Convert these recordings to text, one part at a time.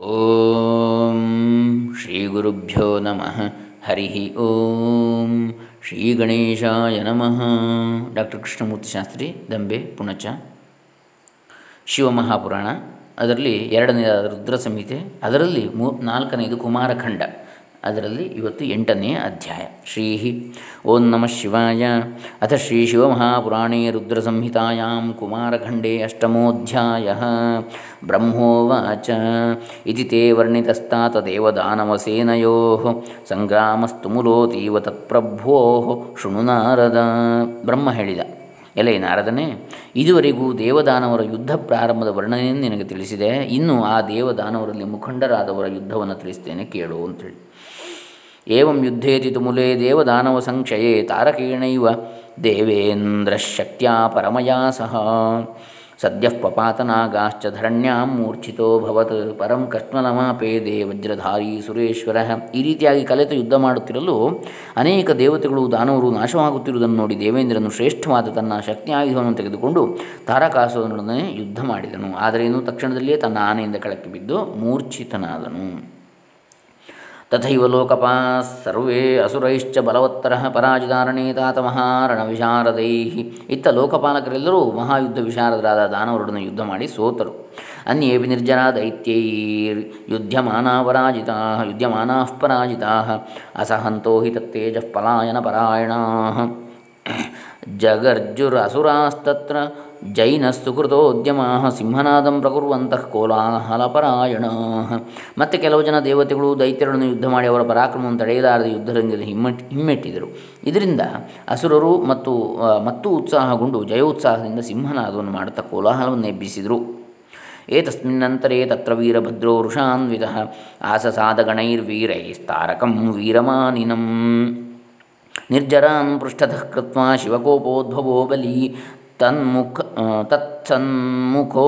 ಓಂ ಶ್ರೀ ಗುರುಭ್ಯೋ ನಮಃ. ಹರಿ ಓಂ ಶ್ರೀ ಗಣೇಶಾಯ ನಮಃ. ಡಾಕ್ಟರ್ ಕೃಷ್ಣಮೂರ್ತಿ ಶಾಸ್ತ್ರಿ, ದಂಬೆ, ಪುಣಚ. ಶಿವಮಹಾಪುರಾಣ. ಅದರಲ್ಲಿ ಎರಡನೆಯದಾದ ರುದ್ರ ಸಂಹಿತೆ. ಅದರಲ್ಲಿ ಮೂ ನಾಲ್ಕನೆಯದು ಕುಮಾರಖಂಡ. ಅದರಲ್ಲಿ ಇವತ್ತು ಎಂಟನೆಯ ಅಧ್ಯಾಯ. ಶ್ರೀ ಓಂ ನಮಃ ಶಿವಾಯ. ಅಥ ಶ್ರೀ ಶಿವಮಹಾಪುರಾಣೇ ರುದ್ರಸಂಹಿತಾಯಾಂ ಕುಮಾರಖಂಡೇ ಅಷ್ಟಮೋಧ್ಯಾಯ. ಬ್ರಹ್ಮೋವಾಚ. ಇತಿ ತೇ ವರ್ಣಿತಸ್ತಾತ ದೇವದಾನವಸೇನಯೋ ಸಂಗ್ರಾಮಸ್ತು ಮುಲೋತೀವ ತತ್ಪ್ರಭೋ ಶೃಣು ನಾರದ. ಬ್ರಹ್ಮ ಹೇಳಿದ. ಎಲೆ ನಾರದನೇ, ಇದುವರೆಗೂ ದೇವದಾನವರ ಯುದ್ಧ ಪ್ರಾರಂಭದ ವರ್ಣನೆಯನ್ನು ನಿನಗೆ ತಿಳಿಸಿದೆ. ಇನ್ನು ಆ ದೇವದಾನವರಲ್ಲಿ ಮುಖಂಡರಾದವರ ಯುದ್ಧವನ್ನು ತಿಳಿಸ್ತೇನೆ, ಕೇಳು ಅಂತೇಳಿ. ಏವಂ ಯುದ್ಧೇತಿ ತುಮುಲೇ ದೇವದಾನವ ಸಂಕ್ಷಯೇ ತಾರಕೇಣೈವ ದೇವೇಂದ್ರಶಕ್ತ್ಯಾ ಪರಮಯಾ ಸಹ. ಸದ್ಯ ಪಪಾತನಾಗಾಶ್ಚ ಧರಣ್ಯಾಂ ಮೂರ್ಛಿತೋಭವತ್ ಪರಂ ಕಷ್ಮಲಮಾಪೇದೆ ವಜ್ರಧಾರಿ ಸುರೇಶ್ವರ. ಈ ರೀತಿಯಾಗಿ ಕಲೆತು ಯುದ್ಧ ಮಾಡುತ್ತಿರಲು ಅನೇಕ ದೇವತೆಗಳು ದಾನವರು ನಾಶವಾಗುತ್ತಿರುವುದನ್ನು ನೋಡಿ ದೇವೇಂದ್ರನು ಶ್ರೇಷ್ಠವಾದ ತನ್ನ ಶಕ್ತಿ ಆಯುಧವನ್ನು ತೆಗೆದುಕೊಂಡು ತಾರಕಾಸುರನೊಡನೆ ಯುದ್ಧ ಮಾಡಿದನು. ಆದರೇನು ತಕ್ಷಣದಲ್ಲಿಯೇ ತನ್ನ ಆನೆಯಿಂದ ಕೆಳಕ್ಕೆ ಬಿದ್ದು ಮೂರ್ಛಿತನಾದನು. ತಥೈವ ಲೋಕಪಾ ಸರ್ವೇ ಅಸುರೈಶ್ಚ ಬಲವತ್ತರ ಪರಾಜಿತಾರಣೇ ತಾತ ಮಹಾರಣವಿಶಾರದೈ ಇತ್ತ ಲೋಕಪಾಲಕರೆಲ್ಲರೂ ಮಹಾಯುದ್ಧ ವಿಶಾರದರಾದ ದಾನವರೊಡನೆ ಯುದ್ಧ ಮಾಡಿ ಸೋತರು. ಅನ್ಯೇಪಿ ನಿರ್ಜರ ದೈತ್ಯೈರ್ ಯುದ್ಧಮಾನಾ ಪರಾಜಿತಾ ಯುದ್ಧಮಾನಾ ಪರಾಜಿತಾ, ಅಸಹಂತೋ ಹಿ ತತ್ತೇಜಃ ಪಲಾಯನ ಪರಾಯಣಾ। ಜಗರ್ಜುರಸುರಾಸ್ತತ್ರ ಜೈನಸ್ತು ಕೃತೋದ್ಯಮ ಸಿಂಹನಾದಂ ಪ್ರಕುರ್ವಂತಃ ಕೋಲಾಹಲಪರಾಯಣ. ಮತ್ತು ಕೆಲವು ಜನ ದೇವತೆಗಳು ದೈತ್ಯರನ್ನು ಯುದ್ಧ ಮಾಡಿ ಅವರ ಪರಾಕ್ರಮವನ್ನು ತಡೆಯಲಾರದ ಯುದ್ಧರಂಗದಲ್ಲಿ ಹಿಮ್ಮೆಟ್ ಹಿಮ್ಮೆಟ್ಟಿದರು. ಇದರಿಂದ ಅಸುರರು ಮತ್ತು ಮತ್ತು ಉತ್ಸಾಹಗೊಂಡು ಜಯೋತ್ಸಾಹದಿಂದ ಸಿಂಹನಾದವನ್ನು ಮಾಡುತ್ತಾ ಕೋಲಾಹಲವನ್ನು ಎಬ್ಬಿಸಿದರು. ಏತಸ್ಮಿನ್ನಂತರೇ ತತ್ರ ವೀರಭದ್ರೋ ವೃಷಾನ್ವಿತ ಆಸಸಾದಗಣೈರ್ವೀರೈಸ್ತಾರಕಂ ವೀರಮಾನಿನಂ. ನಿರ್ಜರಾನ್ ಪೃಷ್ಠತಃ ಕೃತ್ವಾ ಶಿವಕೋಪೋದ್ಭವೋ ಬಲಿ. ತನ್ಮುಖ ತತ್ಸನ್ಮುಖೋ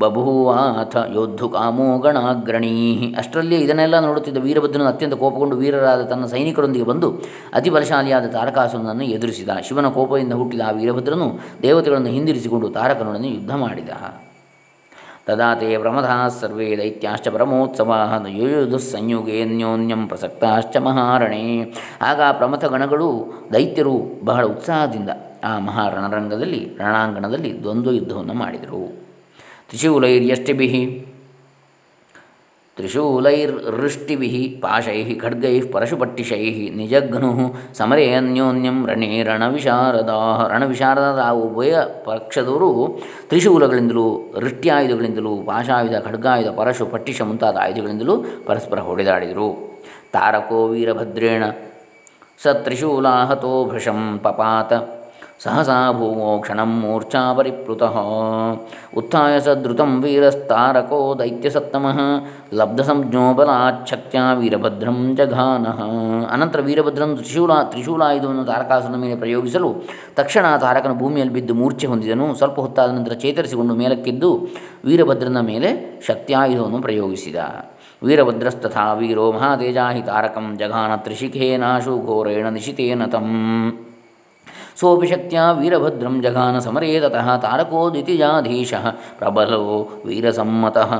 ಬಭೂವಾಥ ಯೋದ್ಧು ಕಾಮೋ ಗಣಾಗ್ರಣೀ ಅಷ್ಟರಲ್ಲಿ ಇದನ್ನೆಲ್ಲ ನೋಡುತ್ತಿದ್ದ ವೀರಭದ್ರನು ಅತ್ಯಂತ ಕೋಪಗೊಂಡು ವೀರರಾದ ತನ್ನ ಸೈನಿಕರೊಂದಿಗೆ ಬಂದು ಅತಿ ಬಲಶಾಲಿಯಾದ ತಾರಕಾಸುರನನ್ನು ಎದುರಿಸಿದ. ಶಿವನ ಕೋಪದಿಂದ ಹುಟ್ಟಿದ ಆ ವೀರಭದ್ರನು ದೇವತೆಗಳನ್ನು ಹಿಂದಿರಿಸಿಕೊಂಡು ತಾರಕನೊಡನೆ ಯುದ್ಧ ಮಾಡಿದ. ತದಾ ತೇ ಸರ್ವೇ ದೈತ್ಯಾಶ್ಚ ಪರಮೋತ್ಸವಾ ಯೋಧು ಸಂಯುಗೇನ್ಯೋನ್ಯಂ ಪ್ರಸಕ್ತಾಶ್ಚ ಮಹಾರಣೇ. ಆಗ ಪ್ರಮಥ ಗಣಗಳು ದೈತ್ಯರು ಬಹಳ ಉತ್ಸಾಹದಿಂದ ಆ ಮಹಾರಣರಂಗದಲ್ಲಿ ರಣಾಂಗಣದಲ್ಲಿ ದ್ವಂದ್ವ ಯುದ್ಧವನ್ನು ಮಾಡಿದರು. ತ್ರಿಶೂಲೈರ್ಯಷ್ಟಿಭಿ ತ್ರಿಶೂಲೈರ್ವೃಷ್ಟಿಭಿ ಪಾಶೈ ಖಡ್ಗೈ ಪರಶುಪಟ್ಟಿಶೈ ನಿಜಘ್ನು ಸಮರೇ ಅನ್ಯೋನ್ಯಂ ರಣೇ ರಣವಿಶಾರದಾ ರಣವಿಶಾರದ ಉಭಯ ಪಕ್ಷದವರು ತ್ರಿಶೂಲಗಳಿಂದಲೂ ವೃಷ್ಟಿಯಾಯುಧಗಳಿಂದಲೂ ಪಾಶಾಯುಧ, ಖಡ್ಗಾಯುಧ ಪರಶು ಪಟ್ಟಿಶ ಮುಂತಾದ ಆಯುಧಗಳಿಂದಲೂ ಪರಸ್ಪರ ಹೊಡೆದಾಡಿದರು. ತಾರಕೋ ವೀರಭದ್ರೇಣ ಸ ತ್ರಿಶೂಲಾಹತೋ ಭೃಶಂ ಪಪಾತ. ಸಹಸಾ ಭೂಮೋ ಕ್ಷಣಂ ಮೂರ್ಛಾ ಪರಿಪ್ಲುತ. ಉತ್ಥಾಯ ಸದೃತಂ ವೀರಸ್ತಾರಕೋ ದೈತ್ಯಸತ್ತಮಃ. ಲಬ್ಧಸಂಜ್ಞೋ ಬಲಾಚ್ಛಕ್ತ್ಯ ವೀರಭದ್ರಂ ಜಘಾನಃ. ಅನಂತರ ವೀರಭದ್ರಂ ತ್ರಿಶೂಲ, ತ್ರಿಶೂಲಾಯುಧವನ್ನು ತಾರಕಾಸನ ಮೇಲೆ ಪ್ರಯೋಗಿಸಲು ತಕ್ಷಣ ತಾರಕನು ಭೂಮಿಯಲ್ಲಿ ಬಿದ್ದು ಮೂರ್ಛೆ ಹೊಂದಿದನು. ಸ್ವಲ್ಪ ಹೊತ್ತಾದ ನಂತರ ಚೇತರಿಸಿಕೊಂಡು ಮೇಲಕ್ಕೆದ್ದು ವೀರಭದ್ರನ ಮೇಲೆ ಶಕ್ತಿಯಾಯುಧವನ್ನು ಪ್ರಯೋಗಿಸಿದ. ವೀರಭದ್ರಸ್ತಥಾ ವೀರೋ ಮಹಾತೇಜಾ ಹಿ ತಾರಕಂ ಜಘಾನ ತ್ರಿಶಿಖೇನಾಶು ಘೋರೇಣ ಸೋಪಿ ಶಕ್ತಿಯ ವೀರಭದ್ರಂ ಜಗಾನ ಸಮರೇ ತತಃ ತಾರಕೋದಿತಿಜಾಧೀಶಃ ಪ್ರಬಲೋ ವೀರಸಮ್ಮತಃ.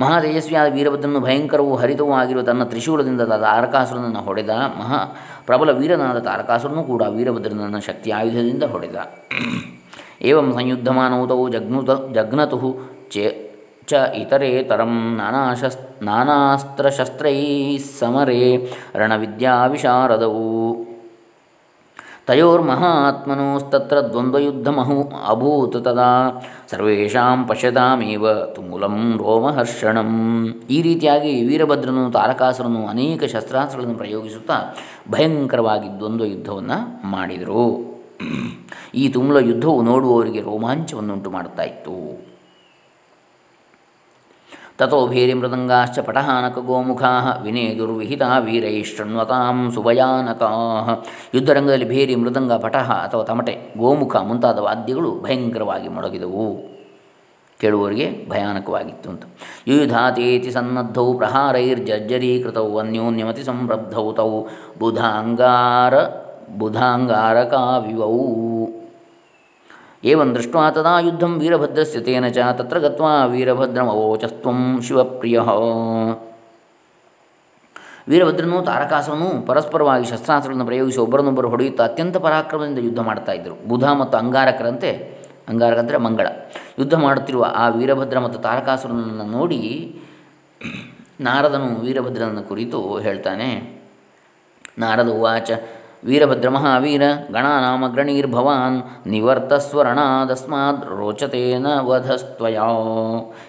ಮಹಾತೇಜಸ್ವಿಯಾದ ವೀರಭದ್ರನು ಭಯಂಕರವೂ ಹರಿತವೂ ಆಗಿರುವ ತನ್ನ ತ್ರಿಶೂಲದಿಂದ ತಾರಕಾಸುರನನ್ನು ಹೊಡೆದ. ಮಹಾ ಪ್ರಬಲ ವೀರನಾದ ತಾರಕಾಸುರನು ಕೂಡ ವೀರಭದ್ರನನ್ನು ಶಕ್ತಿ ಆಯುಧದಿಂದ ಹೊಡೆದ. ಏವಂ ಸಂಯುದ್ಧಮಾನೌತೌ ಜಗ್ನುತ ಜಗ್ನತು ಚೇ ಚ ಇತರೇತರಂ ನಾನಾಶಸ್ ನಾನಾಸ್ತ್ರಶಸ್ತ್ರೈ ಸಮರೇ ರಣವಿದ್ಯಾವಿಶಾರದವು. ತಯೋರ್ಮಹಾತ್ಮನೋಸ್ತತ್ರ ದ್ವಂದ್ವಯುದ್ಧಮಹು ಅಭೂತ್ ತದಾ ಸರ್ವೇಷಾಂ ಪಶ್ಯತಾಮೇವ ತುಮೂಲಂ ರೋಮಹರ್ಷಣಂ ಈ ರೀತಿಯಾಗಿ ವೀರಭದ್ರನು, ತಾರಕಾಸುರನು ಅನೇಕ ಶಸ್ತ್ರಾಸ್ತ್ರಗಳನ್ನು ಪ್ರಯೋಗಿಸುತ್ತಾ ಭಯಂಕರವಾಗಿ ದ್ವಂದ್ವ ಯುದ್ಧವನ್ನು ಮಾಡಿದರು. ಈ ತುಮುಲ ಯುದ್ಧವು ನೋಡುವವರಿಗೆ ರೋಮಾಂಚವನ್ನುಂಟು ಮಾಡುತ್ತಾ ಇತ್ತು. ತಥೋ ಭೇರಿ ಮೃದಂಗಾಶ್ಚ ಪಟಹಾನಕ ಗೋಮುಖಾ ವಿನೇದುರ್ವಿಹಿತ ವೀರೈ ಶೃಣ್ವತಾಂ ಸುಭಯಾನಕಾ ಯುದ್ಧರಂಗದಲ್ಲಿ ಭೇರಿ ಮೃದಂಗ, ಪಟಹ ಅಥವಾ ತಮಟೆ, ಗೋಮುಖ ಮುಂತಾದ ವಾದ್ಯಗಳು ಭಯಂಕರವಾಗಿ ಮೊಳಗಿದವು ಕೇಳುವವರಿಗೆ ಭಯಾನಕವಾಗಿತ್ತು ಅಂತ. ಯುಯುಧಾತೇತಿ ಸನ್ನದ್ಧೌ, ಪ್ರಹಾರೈರ್ಜರ್ಜರೀಕೃತೌ, ಅನ್ಯೋನ್ಯಮತಿ ಸಂರಬ್ಧೌ ತೌ ಬುಧಾಂಗಾರ, ಬುಧಾಂಗಾರಕಾವಿವೌ. ಏವಂ ದೃಷ್ಟ್ವಾ ತದಾ ಯುದ್ಧಂ ವೀರಭದ್ರಸ್ಯ ತೇನ ಚ, ತತ್ರ ಗತ್ವಾ ವೀರಭದ್ರಮವೋಚಸ್ತ್ವಂ ಶಿವಪ್ರಿಯ. ವೀರಭದ್ರನು ತಾರಕಾಸುರನು ಪರಸ್ಪರವಾಗಿ ಶಸ್ತ್ರಾಸ್ತ್ರಗಳನ್ನು ಪ್ರಯೋಗಿಸಿ ಒಬ್ಬರನ್ನೊಬ್ಬರು ಹೊಡೆಯುತ್ತಾ ಅತ್ಯಂತ ಪರಾಕ್ರಮದಿಂದ ಯುದ್ಧ ಮಾಡ್ತಾ ಇದ್ದರು. ಬುಧ ಮತ್ತು ಅಂಗಾರಕರಂತೆ ಅಂಗಾರಕ ಮಂಗಳ. ಯುದ್ಧ ಮಾಡುತ್ತಿರುವ ಆ ವೀರಭದ್ರ ಮತ್ತು ತಾರಕಾಸುರನನ್ನು ನೋಡಿ ನಾರದನು ವೀರಭದ್ರನನ್ನು ಕುರಿತು ಹೇಳ್ತಾನೆ, ನಾರದ ಉವಾಚ ವೀರಭದ್ರ ಮಹಾವೀರ ಗಣಾನಾಮಗ್ರಣೀರ್ಭವಾನ್ ನಿವರ್ತಸ್ವರಣಾದಸ್ಮಾದ್ ರೋಚತೇನ ವಧಸ್ತ್ವಯಾ.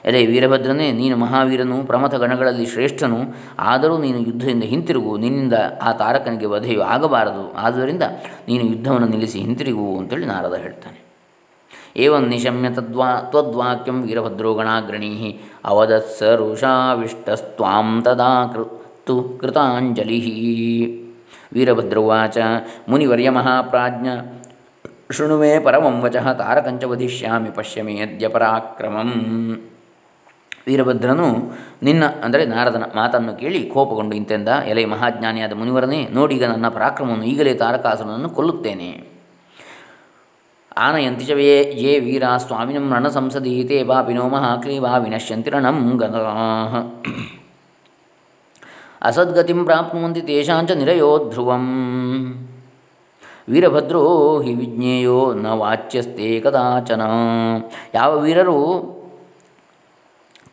ಅದೇ ವೀರಭದ್ರನೇ, ನೀನು ಮಹಾವೀರನು, ಪ್ರಮಥ ಗಣಗಳಲ್ಲಿ ಶ್ರೇಷ್ಠನು, ಆದರೂ ನೀನು ಯುದ್ಧದಿಂದ ಹಿಂತಿರುಗು, ನಿನ್ನಿಂದ ಆ ತಾರಕನಿಗೆ ವಧೆಯು ಆಗಬಾರದು, ಆದ್ದರಿಂದ ನೀನು ಯುದ್ಧವನ್ನು ನಿಲ್ಲಿಸಿ ಹಿಂತಿರುಗು ಅಂತೇಳಿ ನಾರದ ಹೇಳ್ತಾನೆ. ಏವನ್ ನಿಶಮ್ಯ ತದ್ವಾ, ತ್ವದ್ವಾಕ್ಯಂ ವೀರಭದ್ರೋ ಗಣಾಗ್ರಣೀ ಅವದತ್ ಸರುಷಾವಿಷ್ಟಸ್ತ್ವಾಂ ತದಾ ಕೃತು ಕೃತಾಂಜಲಿ. ವೀರಭದ್ರವಾಚ. ಮುನಿವರ್ಯ ಮಹಾಪ್ರಾಜ್ಞ. ಶೃಣುವೆ ಪರಮಂ ವಚಃ ತಾರಕಂಚ ವಧಿಷ್ಯಾಮಿ, ಪಶ್ಯಮಿ ಅದ್ಯ ಪರಾಕ್ರಮಂ. ವೀರಭದ್ರನು ನಿನ್ನ, ಅಂದರೆ ನಾರದನ ಮಾತನ್ನು ಕೇಳಿ ಕೋಪಗೊಂಡು ಇಂತೆಂದ, ಎಲೆ ಮಹಾಜ್ಞಾನಿಯಾದ ಮುನಿವರನೇ, ನೋಡೀಗ ನನ್ನ ಪರಾಕ್ರಮವನ್ನು ಈಗಲೇ ತಾರಕಾಸುರನನ್ನು ಕೊಲ್ಲುತ್ತೇನೆ. ಆನಯಂತಿ ಚ ಯೇ ವೀರ ಸ್ವಾಮಿನಂ ರಣ ಬಾ ತೇ ಪಾಪಿನೋ ಬಾ ವಿನಶ್ಯಂತಿ ರಣಂ ಗದಾಃ. ಅಸದ್ಗತಿಂ ಪ್ರಾಪ್ನುವಂತಿ ತೇಷಾಂಚ ನಿರಯೋ ಧ್ರುವಂ ವೀರಭದ್ರೋ ಹಿ ವಿಜ್ಞೇಯೋ ನ ವಾಚ್ಯಸ್ತೆ ಕದಾಚನ. ಯಾವ ವೀರರು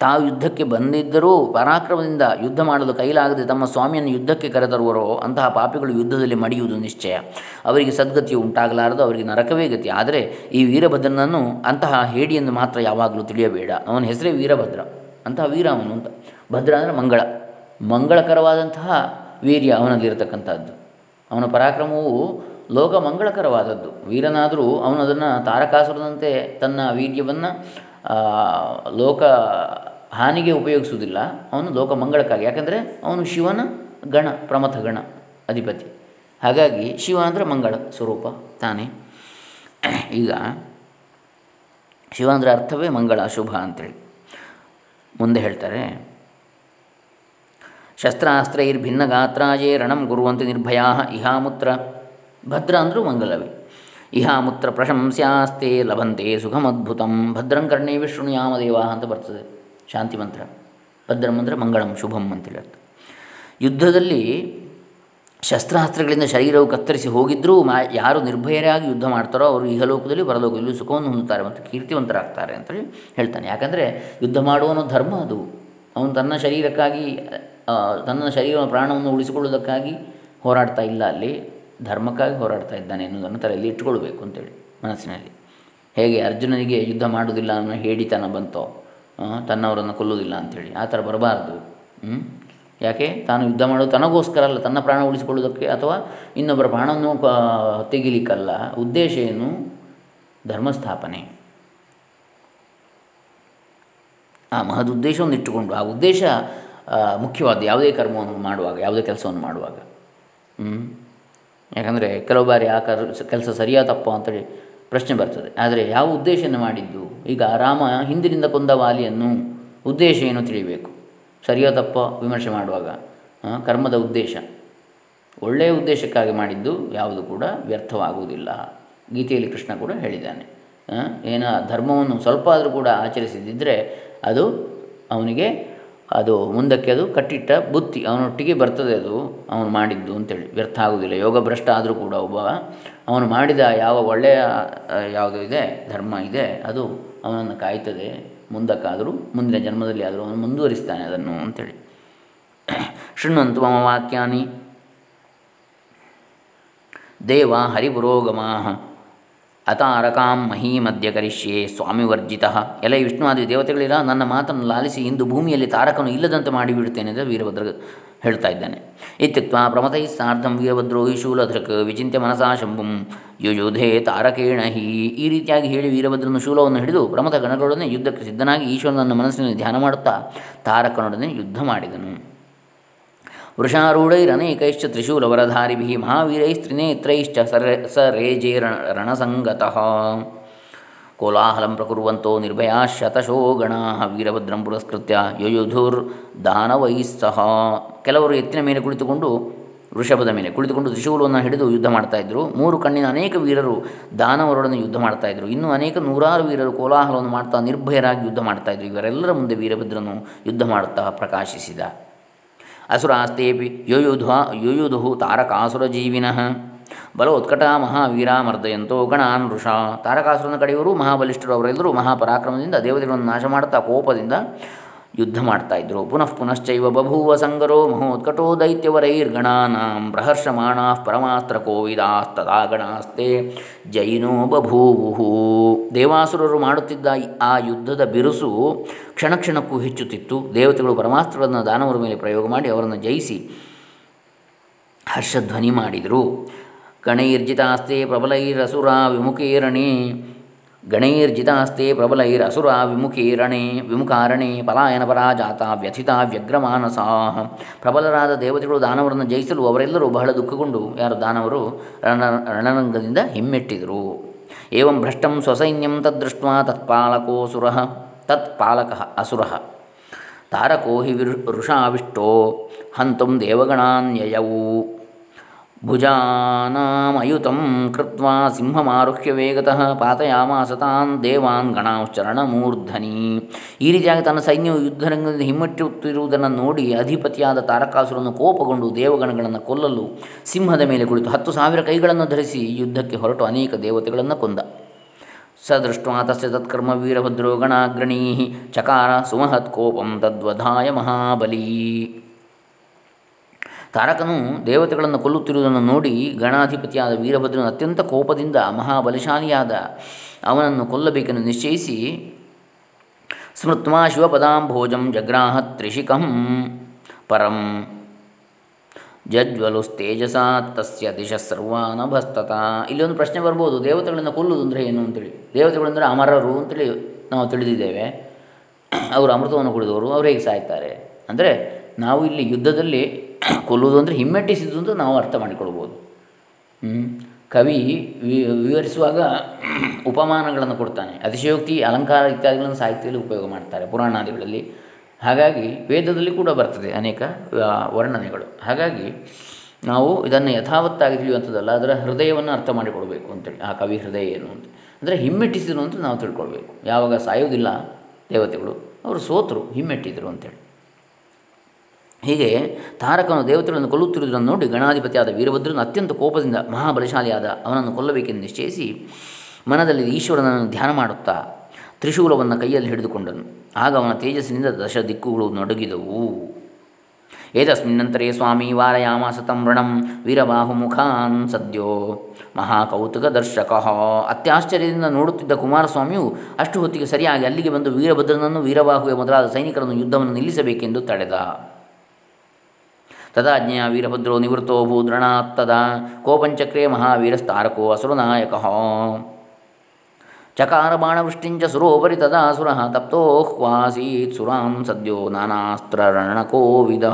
ತಾವು ಯುದ್ಧಕ್ಕೆ ಬಂದಿದ್ದರೂ ಪರಾಕ್ರಮದಿಂದ ಯುದ್ಧ ಮಾಡಲು ಕೈಲಾಗದೆ ತಮ್ಮ ಸ್ವಾಮಿಯನ್ನು ಯುದ್ಧಕ್ಕೆ ಕರೆತರುವರೋ ಅಂತಹ ಪಾಪಿಗಳು ಯುದ್ಧದಲ್ಲಿ ಮಡಿಯುವುದು ನಿಶ್ಚಯ. ಅವರಿಗೆ ಸದ್ಗತಿಯು ಉಂಟಾಗಲಾರದು, ಅವರಿಗೆ ನರಕವೇ ಗತಿ. ಆದರೆ ಈ ವೀರಭದ್ರನನ್ನು ಅಂತಹ ಹೇಡಿಯನ್ನು ಮಾತ್ರ ಯಾವಾಗಲೂ ತಿಳಿಯಬೇಡ. ಅವನ ಹೆಸರೇ ವೀರಭದ್ರ. ಅಂತಹ ವೀರ ಅವನು ಅಂತ. ಭದ್ರ ಅಂದರೆ ಮಂಗಳ. ಮಂಗಳಕರವಾದಂತಹ ವೀರ್ಯ ಅವನಲ್ಲಿರತಕ್ಕಂಥದ್ದು. ಅವನ ಪರಾಕ್ರಮವು ಲೋಕ ಮಂಗಳಕರವಾದದ್ದು. ವೀರನಾದರೂ ಅವನು ಅದನ್ನು ತಾರಕಾಸುರದಂತೆ ತನ್ನ ವೀರ್ಯವನ್ನು ಲೋಕ ಹಾನಿಗೆ ಉಪಯೋಗಿಸುವುದಿಲ್ಲ. ಅವನು ಲೋಕ ಮಂಗಳಕ್ಕಾಗಿ. ಯಾಕಂದರೆ ಅವನು ಶಿವನ ಗಣ, ಪ್ರಮಥ ಗಣ ಅಧಿಪತಿ. ಹಾಗಾಗಿ ಶಿವ ಅಂದರೆ ಮಂಗಳ ಸ್ವರೂಪ ತಾನೇ. ಈಗ ಶಿವ ಅಂದರೆ ಅರ್ಥವೇ ಮಂಗಳ, ಶುಭ ಅಂಥೇಳಿ ಮುಂದೆ ಹೇಳ್ತಾರೆ ಶಸ್ತ್ರಾಸ್ತ್ರೈರ್ಭಿನ್ನ ಗಾತ್ರಾಯೇ ರಣಂ ಗುರುವಂತೆ ನಿರ್ಭಯಾ ಇಹಾಮುತ್ರ. ಭದ್ರ ಅಂದರೂ ಮಂಗಲವೇ. ಇಹಾಮುತ್ರ ಪ್ರಶಂಸ್ಯಾಸ್ತೆ ಲಭಂತೆ ಸುಖಮದ್ಭುತಂ. ಭದ್ರಂ ಕರ್ಣೇ ವಿಷ್ಣುಯಾಮದೇವ ಅಂತ ಬರ್ತದೆ ಶಾಂತಿ ಮಂತ್ರ. ಭದ್ರಂ ಅಂದರೆ ಮಂಗಳಂ ಶುಭಂ ಅಂತೇಳಿ ಅರ್ಥ. ಯುದ್ಧದಲ್ಲಿ ಶಸ್ತ್ರಾಸ್ತ್ರಗಳಿಂದ ಶರೀರವು ಕತ್ತರಿಸಿ ಹೋಗಿದ್ದರೂ ಮಾ ಯಾರು ನಿರ್ಭಯರಾಗಿ ಯುದ್ಧ ಮಾಡ್ತಾರೋ ಅವರು ಇಹಲೋಕದಲ್ಲಿ ಪರಲೋಕದಲ್ಲಿ ಸುಖವನ್ನು ಹೊಂದುತ್ತಾರೆ ಮತ್ತು ಕೀರ್ತಿವಂತರಾಗ್ತಾರೆ ಅಂತೇಳಿ ಹೇಳ್ತಾನೆ. ಯಾಕಂದರೆ ಯುದ್ಧ ಮಾಡುವನು ಧರ್ಮ ಅದು. ಅವನು ತನ್ನ ಶರೀರಕ್ಕಾಗಿ ತನ್ನ ಶರೀರ ಪ್ರಾಣವನ್ನು ಉಳಿಸಿಕೊಳ್ಳುವುದಕ್ಕಾಗಿ ಹೋರಾಡ್ತಾ ಇಲ್ಲ ಅಲ್ಲಿ, ಧರ್ಮಕ್ಕಾಗಿ ಹೋರಾಡ್ತಾ ಇದ್ದಾನೆ ಎನ್ನುವುದನ್ನು ತಲೆಯಲ್ಲಿ ಇಟ್ಟುಕೊಳ್ಬೇಕು ಅಂತೇಳಿ ಮನಸ್ಸಿನಲ್ಲಿ. ಹೇಗೆ ಅರ್ಜುನನಿಗೆ ಯುದ್ಧ ಮಾಡುವುದಿಲ್ಲ ಅನ್ನೋ ಹೇಳಿತನ ಬಂತೋ ತನ್ನವರನ್ನು ಕೊಲ್ಲುವುದಿಲ್ಲ ಅಂಥೇಳಿ ಆ ಥರ ಬರಬಾರ್ದು. ಯಾಕೆ? ತಾನು ಯುದ್ಧ ಮಾಡೋದು ತನಗೋಸ್ಕರ ಅಲ್ಲ, ತನ್ನ ಪ್ರಾಣ ಉಳಿಸಿಕೊಳ್ಳುವುದಕ್ಕೆ ಅಥವಾ ಇನ್ನೊಬ್ಬರ ಪ್ರಾಣವನ್ನು ತೆಗಿಲಿಕ್ಕಲ್ಲ. ಉದ್ದೇಶ ಏನು? ಧರ್ಮಸ್ಥಾಪನೆ. ಆ ಮಹದ್ ಉದ್ದೇಶವನ್ನು ಇಟ್ಟುಕೊಂಡು, ಆ ಉದ್ದೇಶ ಮುಖ್ಯವಾದ ಯಾವುದೇ ಕರ್ಮವನ್ನು ಮಾಡುವಾಗ, ಯಾವುದೇ ಕೆಲಸವನ್ನು ಮಾಡುವಾಗ. ಯಾಕಂದರೆ ಕೆಲವು ಬಾರಿ ಆ ಕರ್, ಕೆಲಸ ಸರಿಯಾ ತಪ್ಪ ಅಂತೇಳಿ ಪ್ರಶ್ನೆ ಬರ್ತದೆ. ಆದರೆ ಯಾವ ಉದ್ದೇಶವನ್ನು ಮಾಡಿದ್ದು? ಈಗ ರಾಮ ಹಿಂದಿನಿಂದ ಕೊಂದ ವಾಲಿಯನ್ನು ಉದ್ದೇಶ ಏನು ತಿಳಿಯಬೇಕು ಸರಿಯೋ ತಪ್ಪ ವಿಮರ್ಶೆ ಮಾಡುವಾಗ? ಕರ್ಮದ ಉದ್ದೇಶ. ಒಳ್ಳೆಯ ಉದ್ದೇಶಕ್ಕಾಗಿ ಮಾಡಿದ್ದು ಯಾವುದು ಕೂಡ ವ್ಯರ್ಥವಾಗುವುದಿಲ್ಲ. ಗೀತೆಯಲ್ಲಿ ಕೃಷ್ಣ ಕೂಡ ಹೇಳಿದ್ದಾನೆ. ಏನ ಧರ್ಮವನ್ನು ಸ್ವಲ್ಪ ಆದರೂ ಕೂಡ ಆಚರಿಸಿದ್ದರೆ ಅದು ಅವನಿಗೆ ಅದು ಮುಂದಕ್ಕೆ ಅದು ಕಟ್ಟಿಟ್ಟ ಬುತ್ತಿ, ಅವನೊಟ್ಟಿಗೆ ಬರ್ತದೆ ಅದು, ಅವನು ಮಾಡಿದ್ದು ಅಂತೇಳಿ. ವ್ಯರ್ಥ ಆಗುವುದಿಲ್ಲ. ಯೋಗ ಭ್ರಷ್ಟ ಆದರೂ ಕೂಡ ಒಬ್ಬ ಅವನು ಮಾಡಿದ ಯಾವ ಒಳ್ಳೆಯ ಯಾವುದು ಇದೆ, ಧರ್ಮ ಇದೆ, ಅದು ಅವನನ್ನು ಕಾಯ್ತದೆ. ಮುಂದಕ್ಕಾದರೂ, ಮುಂದಿನ ಜನ್ಮದಲ್ಲಿ ಆದರೂ ಅವನು ಮುಂದುವರಿಸ್ತಾನೆ ಅದನ್ನು ಅಂತೇಳಿ. ಶೃಣ್ವಂತು ಮಮ ವಾಕ್ಯಾನಿ. ದೇವ ಹರಿಪುರೋಗಮಾ ಅತಾರಕಾಂ ಮಹೀಮಧ್ಯ ಕರಿಷ್ಯೆ ಸ್ವಾಮಿವರ್ಜಿತ. ಎಲ್ಲ ವಿಷ್ಣುವಾದಿ ದೇವತೆಗಳಿಲ್ಲ, ನನ್ನ ಮಾತನ್ನು ಲಾಲಿಸಿ ಇಂದು ಭೂಮಿಯಲ್ಲಿ ತಾರಕನು ಇಲ್ಲದಂತೆ ಮಾಡಿಬಿಡುತ್ತೇನೆ ಎಂದು ವೀರಭದ್ರ ಹೇಳ್ತಾ ಇದ್ದಾನೆ. ಇತ್ಯುಕ್ತ ಪ್ರಮತೈ ಸಾರ್ಧಂ ವೀರಭದ್ರೋ ಶೂಲಧೃಕ್ ವಿಚಿಂತ್ಯ ಮನಸಾ ಶಂಭುಂ ಯುಯುಧೇ ತಾರಕೇಣ ಹಿ. ಈ ರೀತಿಯಾಗಿ ಹೇಳಿ ವೀರಭದ್ರನು ಶೂಲವನ್ನು ಹಿಡಿದು ಪ್ರಮಥ ಗಣಗಳೊಡನೆ ಯುದ್ಧಕ್ಕೆ ಸಿದ್ಧನಾಗಿ ಈಶ್ವರನನ್ನು ಮನಸ್ಸಿನಲ್ಲಿ ಧ್ಯಾನ ಮಾಡುತ್ತಾ ತಾರಕನೊಡನೆ ಯುದ್ಧ ಮಾಡಿದನು. ವೃಷಾರೂಢೈರನೇಕೈಶ್ಚ ತ್ರಿಶೂಲವರಧಾರಿಭಿः ಮಹಾವೀರೈಸ್ತ್ರಿನೇತ್ರೈಶ್ಚ ಸರ ಸ ರೇಜೇ ರಣಸಂಗತಃ ಕೋಲಾಹಲಂ ಪ್ರಕುರ್ವಂತೋ ನಿರ್ಭಯಾ ಶತಶೋ ಗಣಾ ವೀರಭದ್ರಂ ಪುರಸ್ಕೃತ್ಯ ಯುಯುಧುರ್ ಸಹ ಕೆಲವರು ಎತ್ತಿನ ಮೇಲೆ ಕುಳಿತುಕೊಂಡು, ವೃಷಭದ ಮೇಲೆ ಕುಳಿತುಕೊಂಡು ತ್ರಿಶೂಲವನ್ನು ಹಿಡಿದು ಯುದ್ಧ ಮಾಡ್ತಾಯಿದ್ರು ಮೂರು ಕಣ್ಣಿನ ಅನೇಕ ವೀರರು ದಾನವರೊಡನೆ ಯುದ್ಧ ಮಾಡ್ತಾಯಿದ್ರು ಇನ್ನೂ ಅನೇಕ ನೂರಾರು ವೀರರು ಕೋಲಾಹಲವನ್ನು ಮಾಡ್ತಾ ನಿರ್ಭಯರಾಗಿ ಯುದ್ಧ ಮಾಡ್ತಾಯಿದ್ರು ಇವರೆಲ್ಲರ ಮುಂದೆ ವೀರಭದ್ರನು ಯುದ್ಧ ಮಾಡುತ್ತಾ ಪ್ರಕಾಶಿಸಿದ. ಅಸುರಾಸ್ತೇಪಿ ಯುಯುಧು ಯೋಯುಧು ತಾರಕಾಸುರಜೀವಿನಃ. ಬಲೋತ್ಕಟ ಮಹಾವೀರ ಮರ್ದಯಂತೋ ಗಣಾನ್ ವೃಷ ತಾರಕಾಸುರನ ಕಡೆಯವರು, ಮಹಾಬಲಿಷ್ಠರು, ಅವರೆಲ್ಲರೂ ಮಹಾಪರಾಕ್ರಮದಿಂದ ದೇವತೆಗಳನ್ನು ನಾಶ ಮಾಡುತ್ತಾ ಕೋಪದಿಂದ ಯುದ್ಧ ಮಾಡ್ತಾಯಿದ್ರು ಪುನಃ ಪುನಶ್ಚೈವ ಬಭೂವ ಸಂಗರೋ ಮಹೋತ್ಕಟೋ ದೈತ್ಯವರೈರ್ಗಣಾನಾಂ ಪ್ರಹರ್ಷಮಾಣ ಪರಮಾಸ್ತ್ರ ಕೋವಿದಾಸ್ತದಾ ಗಣಾಸ್ತೆ ಜೈನೋ ಬಭೂವು ದೇವಾಸುರರು ಮಾಡುತ್ತಿದ್ದ ಆ ಯುದ್ಧದ ಬಿರುಸು ಕ್ಷಣ ಕ್ಷಣಕ್ಕೂ ಹೆಚ್ಚುತ್ತಿತ್ತು. ದೇವತೆಗಳು ಪರಮಾಸ್ತ್ರಗಳನ್ನು ದಾನವರ ಮೇಲೆ ಪ್ರಯೋಗ ಮಾಡಿ ಅವರನ್ನು ಜಯಿಸಿ ಹರ್ಷಧ್ವನಿ ಮಾಡಿದರು. ಗಣೈರ್ಜಿತಾಸ್ತೆ ಪ್ರಬಲೈರಸುರ ವಿಮುಖೇರಣೆ ಗಣೈರ್ಜಿತಾಸ್ತೆ ಪ್ರಬಲೈರಸುರ ವಿಮುಖೀರಣೆ ವಿಮುಖಾರಣೆ ಪಲಾಯನ ಪರಾಜಾತ ವ್ಯಥಿತ ವ್ಯಗ್ರಮಾನಸಾ ಪ್ರಬಲರಾದ ದೇವತೆಗಳು ದಾನವರನ್ನು ಜಯಿಸಲು ಅವರೆಲ್ಲರೂ ಬಹಳ ದುಃಖಗೊಂಡು, ಯಾರು ದಾನವರು? ರಣ ರಣರಂಗದಿಂದ ಹಿಮ್ಮೆಟ್ಟಿದರು. ಏವಂ ಭ್ರಷ್ಟಂ ಸ್ವಸೈನ್ಯಂ ತದ್ದೃಷ್ಟ ತತ್ಪಾಲಕೋಸುರ ತತ್ಪಾಲಕ ಅಸುರ। ತಾರಕೋ ಹಿ ವಿರು, ವೃಷಾವಿಷ್ಟೋ, ಹಂತುಂ ದೇವಗಣಾನ್ಯಯವು ಭುಜಾನಾಮಯುತಂ ಕೃತ್ವಾ ಸಿಂಹಮಾರುಹ್ಯ ವೇಗತಃ ಪಾತಯಾಮಾಸ ಸತಾನ್ ದೇವಾನ್ ಗಣಾಶ್ಚರಣಮೂರ್ಧನಿ. ಈ ರೀತಿಯಾಗಿ ತನ್ನ ಸೈನ್ಯವು ಯುದ್ಧರಂಗದಿಂದ ಹಿಮ್ಮೆಟ್ಟುತ್ತಿರುವುದನ್ನು ನೋಡಿ ಅಧಿಪತಿಯಾದ ತಾರಕಾಸುರನ್ನು ಕೋಪಗೊಂಡು ದೇವಗಣಗಳನ್ನು ಕೊಲ್ಲಲು ಸಿಂಹದ ಮೇಲೆ ಕುಳಿತು ಹತ್ತು ಸಾವಿರ ಕೈಗಳನ್ನು ಧರಿಸಿ ಯುದ್ಧಕ್ಕೆ ಹೊರಟು ಅನೇಕ ದೇವತೆಗಳನ್ನು ಕೊಂದ. ಸ ದೃಷ್ಟ್ವ ತಸ್ಯ ತತ್ಕರ್ಮ ವೀರಭದ್ರೋ ಗಣಾಗ್ರಣೀ ಚಕಾರ ಸುಮಹತ್ ಕೋಪಂ ತದ್ವಧಾಯ ಮಹಾಬಲಿ. ತಾರಕನು ದೇವತೆಗಳನ್ನು ಕೊಲ್ಲುತ್ತಿರುವುದನ್ನು ನೋಡಿ ಗಣಾಧಿಪತಿಯಾದ ವೀರಭದ್ರನು ಅತ್ಯಂತ ಕೋಪದಿಂದ ಮಹಾಬಲಿಶಾಲಿಯಾದ ಅವನನ್ನು ಕೊಲ್ಲಬೇಕೆಂದು ನಿಶ್ಚಯಿಸಿ ಸ್ಮೃತ್ವಾ ಶಿವಪದಾಂಭೋಜಂ ಜಗ್ರಾಹ ತ್ರಿಷಿಕಂ ಪರಂ ಜಜ್ವಲುಸ್ತೇಜಸ ತಸ್ಯ ದಿಶ ಸರ್ವಾನಭಸ್ತತ. ಇಲ್ಲಿ ಒಂದು ಪ್ರಶ್ನೆ ಬರ್ಬೋದು, ದೇವತೆಗಳನ್ನು ಕೊಲ್ಲುವುದು ಅಂದರೆ ಏನು ಅಂತೇಳಿ. ದೇವತೆಗಳೆಂದರೆ ಅಮರರು ಅಂತೇಳಿ ನಾವು ತಿಳಿದಿದ್ದೇವೆ. ಅವರು ಅಮೃತವನ್ನು ಕುಡಿದವರು, ಅವರು ಹೇಗೆ ಸಾಯ್ತಾರೆ? ಅಂದರೆ ನಾವು ಇಲ್ಲಿ ಯುದ್ಧದಲ್ಲಿ ಕೊಲ್ಲುವುದು ಅಂದರೆ ಹಿಮ್ಮೆಟ್ಟಿಸಿದ್ದು ಅಂತ ನಾವು ಅರ್ಥ ಮಾಡಿಕೊಳ್ಬೋದು. ಕವಿ ವಿವರಿಸುವಾಗ ಉಪಮಾನಗಳನ್ನು ಕೊಡ್ತಾನೆ. ಅತಿಶಯೋಕ್ತಿ, ಅಲಂಕಾರ ಇತ್ಯಾದಿಗಳನ್ನು ಸಾಹಿತ್ಯದಲ್ಲಿ ಉಪಯೋಗ ಮಾಡ್ತಾರೆ ಪುರಾಣಾದಿಗಳಲ್ಲಿ. ಹಾಗಾಗಿ ವೇದದಲ್ಲಿ ಕೂಡ ಬರ್ತದೆ ಅನೇಕ ವರ್ಣನೆಗಳು. ಹಾಗಾಗಿ ನಾವು ಇದನ್ನು ಯಥಾವತ್ತಾಗಿ ತಿಳಿಯುವಂಥದ್ದಲ್ಲ, ಅದರ ಹೃದಯವನ್ನು ಅರ್ಥ ಮಾಡಿಕೊಳ್ಬೇಕು ಅಂತೇಳಿ. ಆ ಕವಿ ಹೃದಯ ಏನು ಅಂತ. ಅಂದರೆ ಹಿಮ್ಮೆಟ್ಟಿಸಿದರು ಅಂತ ನಾವು ತಿಳ್ಕೊಳ್ಬೇಕು. ಯಾವಾಗ ಸಾಯೋದಿಲ್ಲ ದೇವತೆಗಳು, ಅವರು ಸೋತರು, ಹಿಮ್ಮೆಟ್ಟಿದ್ರು ಅಂತೇಳಿ. ಹೀಗೆ ತಾರಕನು ದೇವತೆಗಳನ್ನು ಕೊಲ್ಲುತ್ತಿರುವುದನ್ನು ನೋಡಿ ಗಣಾಧಿಪತಿಯಾದ ವೀರಭದ್ರನು ಅತ್ಯಂತ ಕೋಪದಿಂದ ಮಹಾಬಲಶಾಲಿಯಾದ ಅವನನ್ನು ಕೊಲ್ಲಬೇಕೆಂದು ನಿಶ್ಚಯಿಸಿ ಮನದಲ್ಲಿ ಈಶ್ವರನನ್ನು ಧ್ಯಾನ ಮಾಡುತ್ತಾ ತ್ರಿಶೂಲವನ್ನು ಕೈಯಲ್ಲಿ ಹಿಡಿದುಕೊಂಡನು. ಆಗ ಅವನ ತೇಜಸ್ಸಿನಿಂದ ದಶ ದಿಕ್ಕುಗಳು ನಡುಗಿದವು ಏತಸ್ಮಿನ್ನಂತರೇ ಸ್ವಾಮಿ ವಾರಯಾಮಾಸ ತಂ ವೀರಬಾಹು ಮುಖಾನ್ ಸದ್ಯೋ ಮಹಾಕೌತುಕ ದರ್ಶಕ. ಅತ್ಯಾಶ್ಚರ್ಯದಿಂದ ನೋಡುತ್ತಿದ್ದ ಕುಮಾರಸ್ವಾಮಿಯು ಅಷ್ಟು ಹೊತ್ತಿಗೆ ಸರಿಯಾಗಿ ಅಲ್ಲಿಗೆ ಬಂದು ವೀರಭದ್ರನನ್ನು ವೀರಬಾಹುವೆ ಮೊದಲಾದ ಸೈನಿಕರನ್ನು ಯುದ್ಧವನ್ನು ನಿಲ್ಲಿಸಬೇಕೆಂದು ತಡೆದ. ತದಾಜ್ಞೆಯ ವೀರಭದ್ರೋ ನಿವೃತ್ತೋ ಭೂದ್ರಣಾತ್ತದ ಕೋಪಂಚಕ್ರೇ ಮಹಾವೀರಸ್ತಾರಕೋ ಅಸುರನಾಯಕ. ಚಕಾರ ಬಾಣವೃಷ್ಟಿಂಚ ಸುರೋಪರಿ ತದಾ ಸುರ ತಪ್ತೋಹ್ವಾಸೀತ್ ಸುರಾಂ ಸದ್ಯೋ ನಾನಾಸ್ತ್ರರಣಕೋವಿದ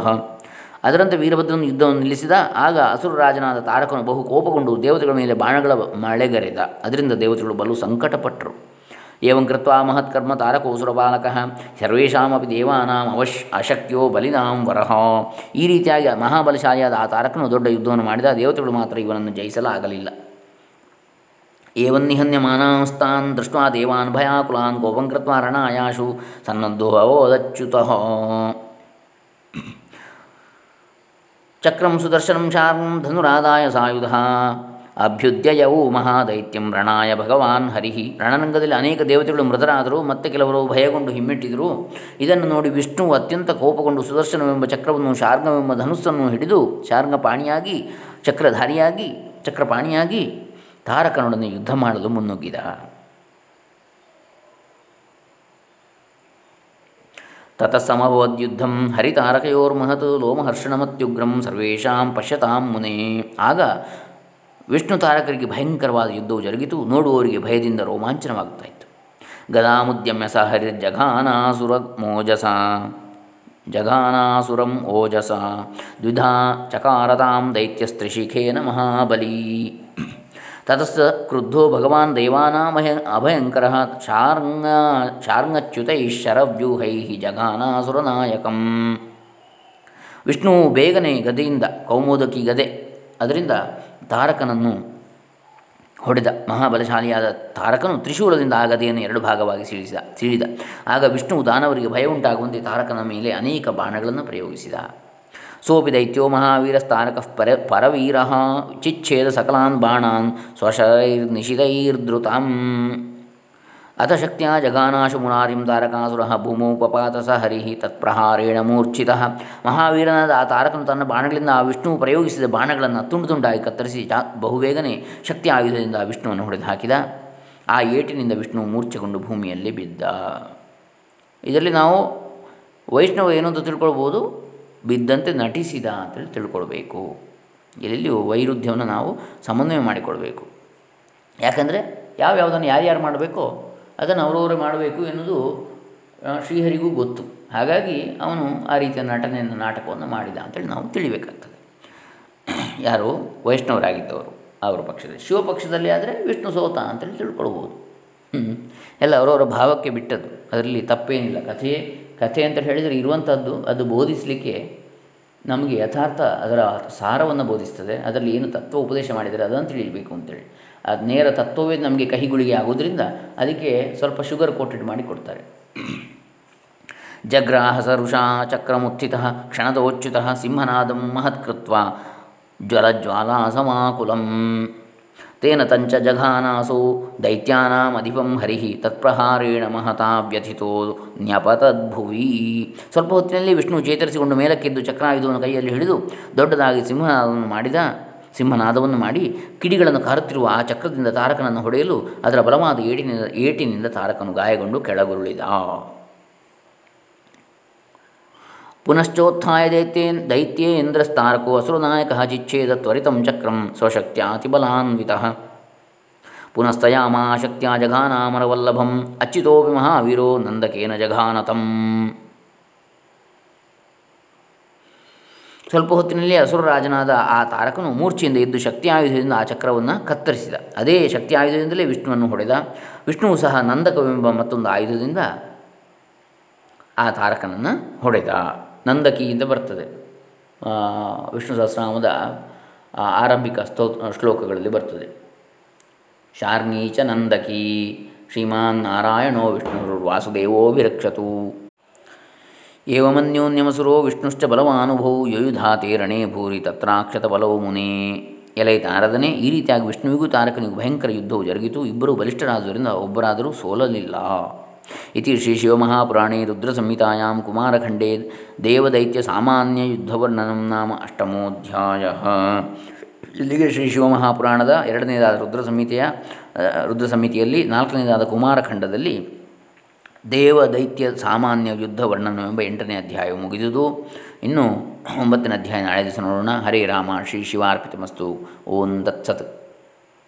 ಅದರಂತೆ ವೀರಭದ್ರನು ಯುದ್ಧವನ್ನು ನಿಲ್ಲಿಸಿದ, ಆಗ ಅಸುರರಾಜನಾದ ತಾರಕನು ಬಹು ಕೋಪಗೊಂಡು ದೇವತೆಗಳ ಮೇಲೆ ಬಾಣಗಳ ಮಳೆಗರೆದ. ಅದರಿಂದ ದೇವತೆಗಳು ಬಲು ಸಂಕಟಪಟ್ಟರು. ಏವಂ ಕೃತ್ವ ಮಹತ್ಕರ್ಮ ತಾರಕೋಸುರಬಾಲಕ ಸರ್ವೇಷಾಮಪಿ ದೇವಾನಾಂ ಅವಶ್ ಅಶಕ್ಯೋ ಬಲಿನಾಂ ವರಹ ಈ ರೀತಿಯಾಗಿ ಮಹಾಬಲಶಾಲಿಯಾದ ಆ ತಾರಕನು ದೊಡ್ಡ ಯುದ್ಧವನ್ನು ಮಾಡಿದ. ದೇವತೆಗಳು ಮಾತ್ರ ಇವನನ್ನು ಜಯಿಸಲಾಗಲಿಲ್ಲ. ಏವನ್ನಿಹನ್ಯಮಾನಾಸ್ತಾನ್ ದೃಷ್ಟ ದೇವಾನ್ ಭಯಾಕುಲಾನ್ ಕೋಪಂ ರಣಾಯಾಶು ಸನ್ನದ್ಧೋ ಅವೋದಚ್ಯುತಃ। ಚಕ್ರಂ ಸುದರ್ಶನಂ ಶಾರ್ಂ ಧನುರಾದಾಯ ಸಾಯುಧ। ಅಭ್ಯುದ್ಯಯವು ಮಹಾದೈತ್ಯಂ ರಣಾಯ ಭಗವಾನ್ ಹರಿಹಿ ರಣರಂಗದಲ್ಲಿ ಅನೇಕ ದೇವತೆಗಳು ಮೃತರಾದರು, ಮತ್ತೆ ಕೆಲವರು ಭಯಗೊಂಡು ಹಿಮ್ಮೆಟ್ಟಿದರು. ಇದನ್ನು ನೋಡಿ ವಿಷ್ಣು ಅತ್ಯಂತ ಕೋಪಗೊಂಡು ಸುದರ್ಶನವೆಂಬ ಚಕ್ರವನ್ನು, ಶಾರ್ಗವೆಂಬ ಧನುಸ್ಸನ್ನು ಹಿಡಿದು ಶಾರ್ಗಪಾಣಿಯಾಗಿ, ಚಕ್ರಧಾರಿಯಾಗಿ, ಚಕ್ರಪಾಣಿಯಾಗಿ ತಾರಕನೊಡನೆ ಯುದ್ಧ ಮಾಡಲು ಮುನ್ನುಗ್ಗಿದ. ತತಸ್ಸಮಭವದ್ಯುದ್ಧಂ ಹರಿತಾರಕಯೋರ್ಮಹತ್, ಲೋಮಹರ್ಷಣಮತ್ಯುಗ್ರಂ ಸರ್ವೇಷಾಂ ಪಶ್ಯತಾಂ ಮುನೇ. ಆಗ ವಿಷ್ಣು ತಾರಕರಿಗೆ ಭಯಂಕರವಾದ ಯುದ್ಧವು ಜರುಗಿತು. ನೋಡುವವರಿಗೆ ಭಯದಿಂದ ರೋಮಾಂಚನವಾಗುತ್ತಾ ಇತ್ತು ಗದಾಮುದ್ಯಮ್ಯ ಸ ಹರಿರ್ಜಘಾನಾಸುರ ಮೋಜಸ ಜಘಾನಾಸುರಂ ಓಜಸ. ದ್ವಿಧಾ ಚಕಾರತಾಂ ದೈತ್ಯಸ್ತ್ರಿಶಿಖೇನ ಮಹಾಬಲಿ. ತತಸ್ಸ ಕ್ರುದ್ಧೋ ಭಗವಾನ್ ದೇವಾನಾಮಹ ಅಭಯಂಕರ ಶಾರ್ಂಗ ಶಾರ್ಂಗಚ್ಯುತೈ ಶರವ್ಯೂಹೈ ಜಘಾನಾಸುರನಾಯಕಂ. ವಿಷ್ಣು ಬೇಗನೆ ಗದೆಯಿಂದ, ಕೌಮೋದಕಿ ಗದೆ ಅದರಿಂದ ತಾರಕನನ್ನು ಹೊಡೆದ ಮಹಾಬಲಶಾಲಿಯಾದ ತಾರಕನು ತ್ರಿಶೂಲದಿಂದ ಆ ಎರಡು ಭಾಗವಾಗಿ ಸೀಳಿಸಿದ, ಸೀಳಿದ. ಆಗ ವಿಷ್ಣು ದಾನವರಿಗೆ ಭಯ ಉಂಟಾಗುವಂತೆ ತಾರಕನ ಮೇಲೆ ಅನೇಕ ಬಾಣಗಳನ್ನು ಪ್ರಯೋಗಿಸಿದ. ಸೋಪಿ ದೈತ್ಯೋ ಮಹಾವೀರಸ್ತಾರಕ ಪರ, ಪರವೀರ ಚಿಚ್ಛೇದ ಸಕಲಾನ್ ಬಾಣಾನ್ ಸ್ವಶರೈರ್ನಿಶಿತೈರ್ಧೃತಾಂ ಅಥ ಶಕ್ತಿಯ ಜಗಾನಾಶು ಮುನಾರಿಂ ತಾರಕಾಸುರ ಭೂಮೌ ಪಪಾತ ಸ ಹರಿ ತತ್ಪ್ರಹಾರೇಣ ಮೂರ್ಛಿತ ಮಹಾವೀರನಾದ ಆ ತಾರಕನು ತನ್ನ ಬಾಣಗಳಿಂದ ಆ ವಿಷ್ಣು ಪ್ರಯೋಗಿಸಿದ ಬಾಣಗಳನ್ನು ತುಂಡು ತುಂಡಾಗಿ ಕತ್ತರಿಸಿ ಜಾ ಬಹುಬೇಗನೆ ಶಕ್ತಿ ಆಯುಧದಿಂದ ಆ ವಿಷ್ಣುವನ್ನು ಹೊಡೆದು ಹಾಕಿದ. ಆ ಏಟಿನಿಂದ ವಿಷ್ಣು ಮೂರ್ಛೆಗೊಂಡು ಭೂಮಿಯಲ್ಲಿ ಬಿದ್ದ. ಇದರಲ್ಲಿ ನಾವು ವೈಷ್ಣವ ಏನಂತ ತಿಳ್ಕೊಳ್ಬೋದು? ಬಿದ್ದಂತೆ ನಟಿಸಿದ ಅಂತೇಳಿ ತಿಳ್ಕೊಳ್ಬೇಕು. ಇಲ್ಲಿ ವೈರುಧ್ಯವನ್ನು ನಾವು ಸಮನ್ವಯ ಮಾಡಿಕೊಳ್ಬೇಕು. ಯಾಕಂದರೆ ಯಾವ್ಯಾವುದನ್ನು ಯಾರ್ಯಾರು ಮಾಡಬೇಕೋ ಅದನ್ನು ಅವರವರೇ ಮಾಡಬೇಕು ಎನ್ನುವುದು ಶ್ರೀಹರಿಗೂ ಗೊತ್ತು. ಹಾಗಾಗಿ ಅವನು ಆ ರೀತಿಯ ನಟನೆಯನ್ನು, ನಾಟಕವನ್ನು ಮಾಡಿದ ಅಂತೇಳಿ ನಾವು ತಿಳಿಬೇಕಾಗ್ತದೆ. ಯಾರು? ವೈಷ್ಣವರಾಗಿದ್ದವರು ಅವರ ಪಕ್ಷದಲ್ಲಿ. ಶಿವಪಕ್ಷದಲ್ಲಿ ಆದರೆ ವಿಷ್ಣು ಸೋತ ಅಂತೇಳಿ ತಿಳ್ಕೊಳ್ಬೋದು. ಎಲ್ಲ ಅವರವರ ಭಾವಕ್ಕೆ ಬಿಟ್ಟದ್ದು. ಅದರಲ್ಲಿ ತಪ್ಪೇನಿಲ್ಲ. ಕಥೆಯೇ ಕಥೆ ಅಂತ ಹೇಳಿದರೆ ಇರುವಂಥದ್ದು ಅದು ಬೋಧಿಸಲಿಕ್ಕೆ ನಮಗೆ ಯಥಾರ್ಥ ಅದರ ಸಾರವನ್ನು ಬೋಧಿಸ್ತದೆ. ಅದರಲ್ಲಿ ಏನು ತತ್ವ ಉಪದೇಶ ಮಾಡಿದರೆ ಅದನ್ನು ತಿಳಿಯಬೇಕು ಅಂತೇಳಿ. ಅದು ನೇರ ತತ್ವವೇ ನಮಗೆ ಕಹಿಗುಳಿಗೆ ಆಗೋದ್ರಿಂದ ಅದಕ್ಕೆ ಸ್ವಲ್ಪ ಶುಗರ್ ಕೋಟೆಡ್ ಮಾಡಿ ಕೊಡ್ತಾರೆ. ಜಗ್ರಾಹ ಸರುಷಾ ಚಕ್ರಮುತ್ಥಿತ ಕ್ಷಣದೋಚ್ಯುತ ಸಿಂಹನಾದಂ ಮಹತ್ಕೃತ್ವ ಜ್ವಲಜ್ವಾಲಾ ಸಮಾಕುಲಂ ತೇನ ತಂಚ ಜಘಾನಾಸೋ ದೈತ್ಯಾನಾಮಧಿಪಂ ಹರಿ ತತ್ಪ್ರಹಾರೇಣ ಮಹತಾ ವ್ಯಥಿತೋ ನ್ಯಪತದ್ಭುವಿ. ಸ್ವಲ್ಪ ಹೊತ್ತಿನಲ್ಲಿ ವಿಷ್ಣು ಚೇತರಿಸಿಕೊಂಡು ಮೇಲಕ್ಕೆದ್ದು ಚಕ್ರಾಯುಧವನ್ನು ಕೈಯಲ್ಲಿ ಹಿಡಿದು ದೊಡ್ಡದಾಗಿ ಸಿಂಹನಾದವನ್ನು ಮಾಡಿದ ಸಿಂಹನಾದವನ್ನು ಮಾಡಿ ಕಿಡಿಗಳನ್ನು ಕಾರುತ್ತಿರುವ ಆ ಚಕ್ರದಿಂದ ತಾರಕನನ್ನು ಹೊಡೆಯಲು ಅದರ ಬಲವಾದ ಏಟಿನಿಂದ ಏಟಿನಿಂದ ತಾರಕನು ಗಾಯಗೊಂಡು ಕೆಳಗುರುಳಿದ. ಪುನಶ್ಚೋತ್ಥಾಯ ದೈತ್ಯೇ ದೈತ್ಯೇಂದ್ರಸ್ತಾರಕೋ ಅಸುರನಾಯಕ ಚಿಚ್ಛೇದ ತ್ವರಿತಂ ಚಕ್ರಂ ಸ್ವಶಕ್ತ್ಯಾತಿಬಲಾನ್ವಿತ ಪುನಸ್ತಯಾಮಾ ಶಕ್ತಿಯ ಜಘಾನಾಮರವಲ್ಲಭಂ ಅಚ್ಯುತೋಪಿ ಮಹಾವೀರೋ ನಂದಕೇನ ಜಘಾನತಂ. ಸ್ವಲ್ಪ ಹೊತ್ತಿನಲ್ಲಿ ಅಸುರರಾಜನಾದ ಆ ತಾರಕನು ಮೂರ್ಛೆಯಿಂದ ಎದ್ದು ಶಕ್ತಿ ಆಯುಧದಿಂದ ಆ ಚಕ್ರವನ್ನು ಕತ್ತರಿಸಿದ. ಅದೇ ಶಕ್ತಿ ಆಯುಧದಿಂದಲೇ ವಿಷ್ಣುವನ್ನು ಹೊಡೆದ. ವಿಷ್ಣುವು ಸಹ ನಂದಕವೆಂಬ ಮತ್ತೊಂದು ಆಯುಧದಿಂದ ಆ ತಾರಕನನ್ನು ಹೊಡೆದ. ನಂದಕಿಯಿಂದ ಬರ್ತದೆ. ವಿಷ್ಣು ಸಹಸ್ರನಾಮದ ಆರಂಭಿಕ ಸ್ತೋ, ಶ್ಲೋಕಗಳಲ್ಲಿ ಬರ್ತದೆ. ಶಾರ್ಣೀಚ ನಂದಕಿ ಶ್ರೀಮಾನ್ ನಾರಾಯಣೋ ವಿಷ್ಣು ವಾಸುದೇವೋಭಿರಕ್ಷತು ಏವಮನ್ಯೋನ್ಯಮಸುರೋ ವಿಷ್ಣುಶ್ಚ ಬಲವಾನುಭೌ ಯಯುಧಾತೆ ರಣೇ ಭೂರಿ ತತ್ರಾಕ್ಷತ ಬಲವು ಮುನೇ. ಎಲೈ ತಾರದನೆ ಈ ರೀತಿಯಾಗಿ ವಿಷ್ಣುವಿಗೂ ತಾರಕನಿಗೂ ಭಯಂಕರ ಯುದ್ಧವು ಜರುಗಿತು. ಇಬ್ಬರೂ ಬಲಿಷ್ಠರಾದುದರಿಂದ ಒಬ್ಬರಾದರೂ ಸೋಲಲಿಲ್ಲ. ಇತಿ ಶ್ರೀ ಶಿವಮಹಾಪುರಾಣೇ ರುದ್ರಸಂಹಿತಾಯಾಂ ಕುಮಾರಖಂಡೇ ದೇವದೈತ್ಯ ಸಾಮಾನ್ಯ ಯುದ್ಧವರ್ಣನಂ ನಾಮ ಅಷ್ಟಮೋಧ್ಯಾಯ. ಇಲ್ಲಿಗೆ ಶ್ರೀ ಶಿವಮಹಾಪುರಾಣದ ಎರಡನೇದಾದ ರುದ್ರ ಸಂಹಿತೆಯ ರುದ್ರ ಸಂಹಿತೆಯಲ್ಲಿ ನಾಲ್ಕನೇದಾದ ಕುಮಾರಖಂಡದಲ್ಲಿ ದೇವ ದೈತ್ಯ ಸಾಮಾನ್ಯ ಯುದ್ಧ ವರ್ಣನ ಎಂಬ ಎಂಟನೇ ಅಧ್ಯಾಯ ಮುಗಿದುದು. ಇನ್ನು ಒಂಬತ್ತನೇ ಅಧ್ಯಾಯ ನಾಳೆ ದಿವಸ ನೋಡೋಣ. ಹರೇ ರಾಮ, ಶ್ರೀ ಶಿವಾರ್ಪಿತಮಸ್ತು. ಓಂ ತತ್ಸತ್.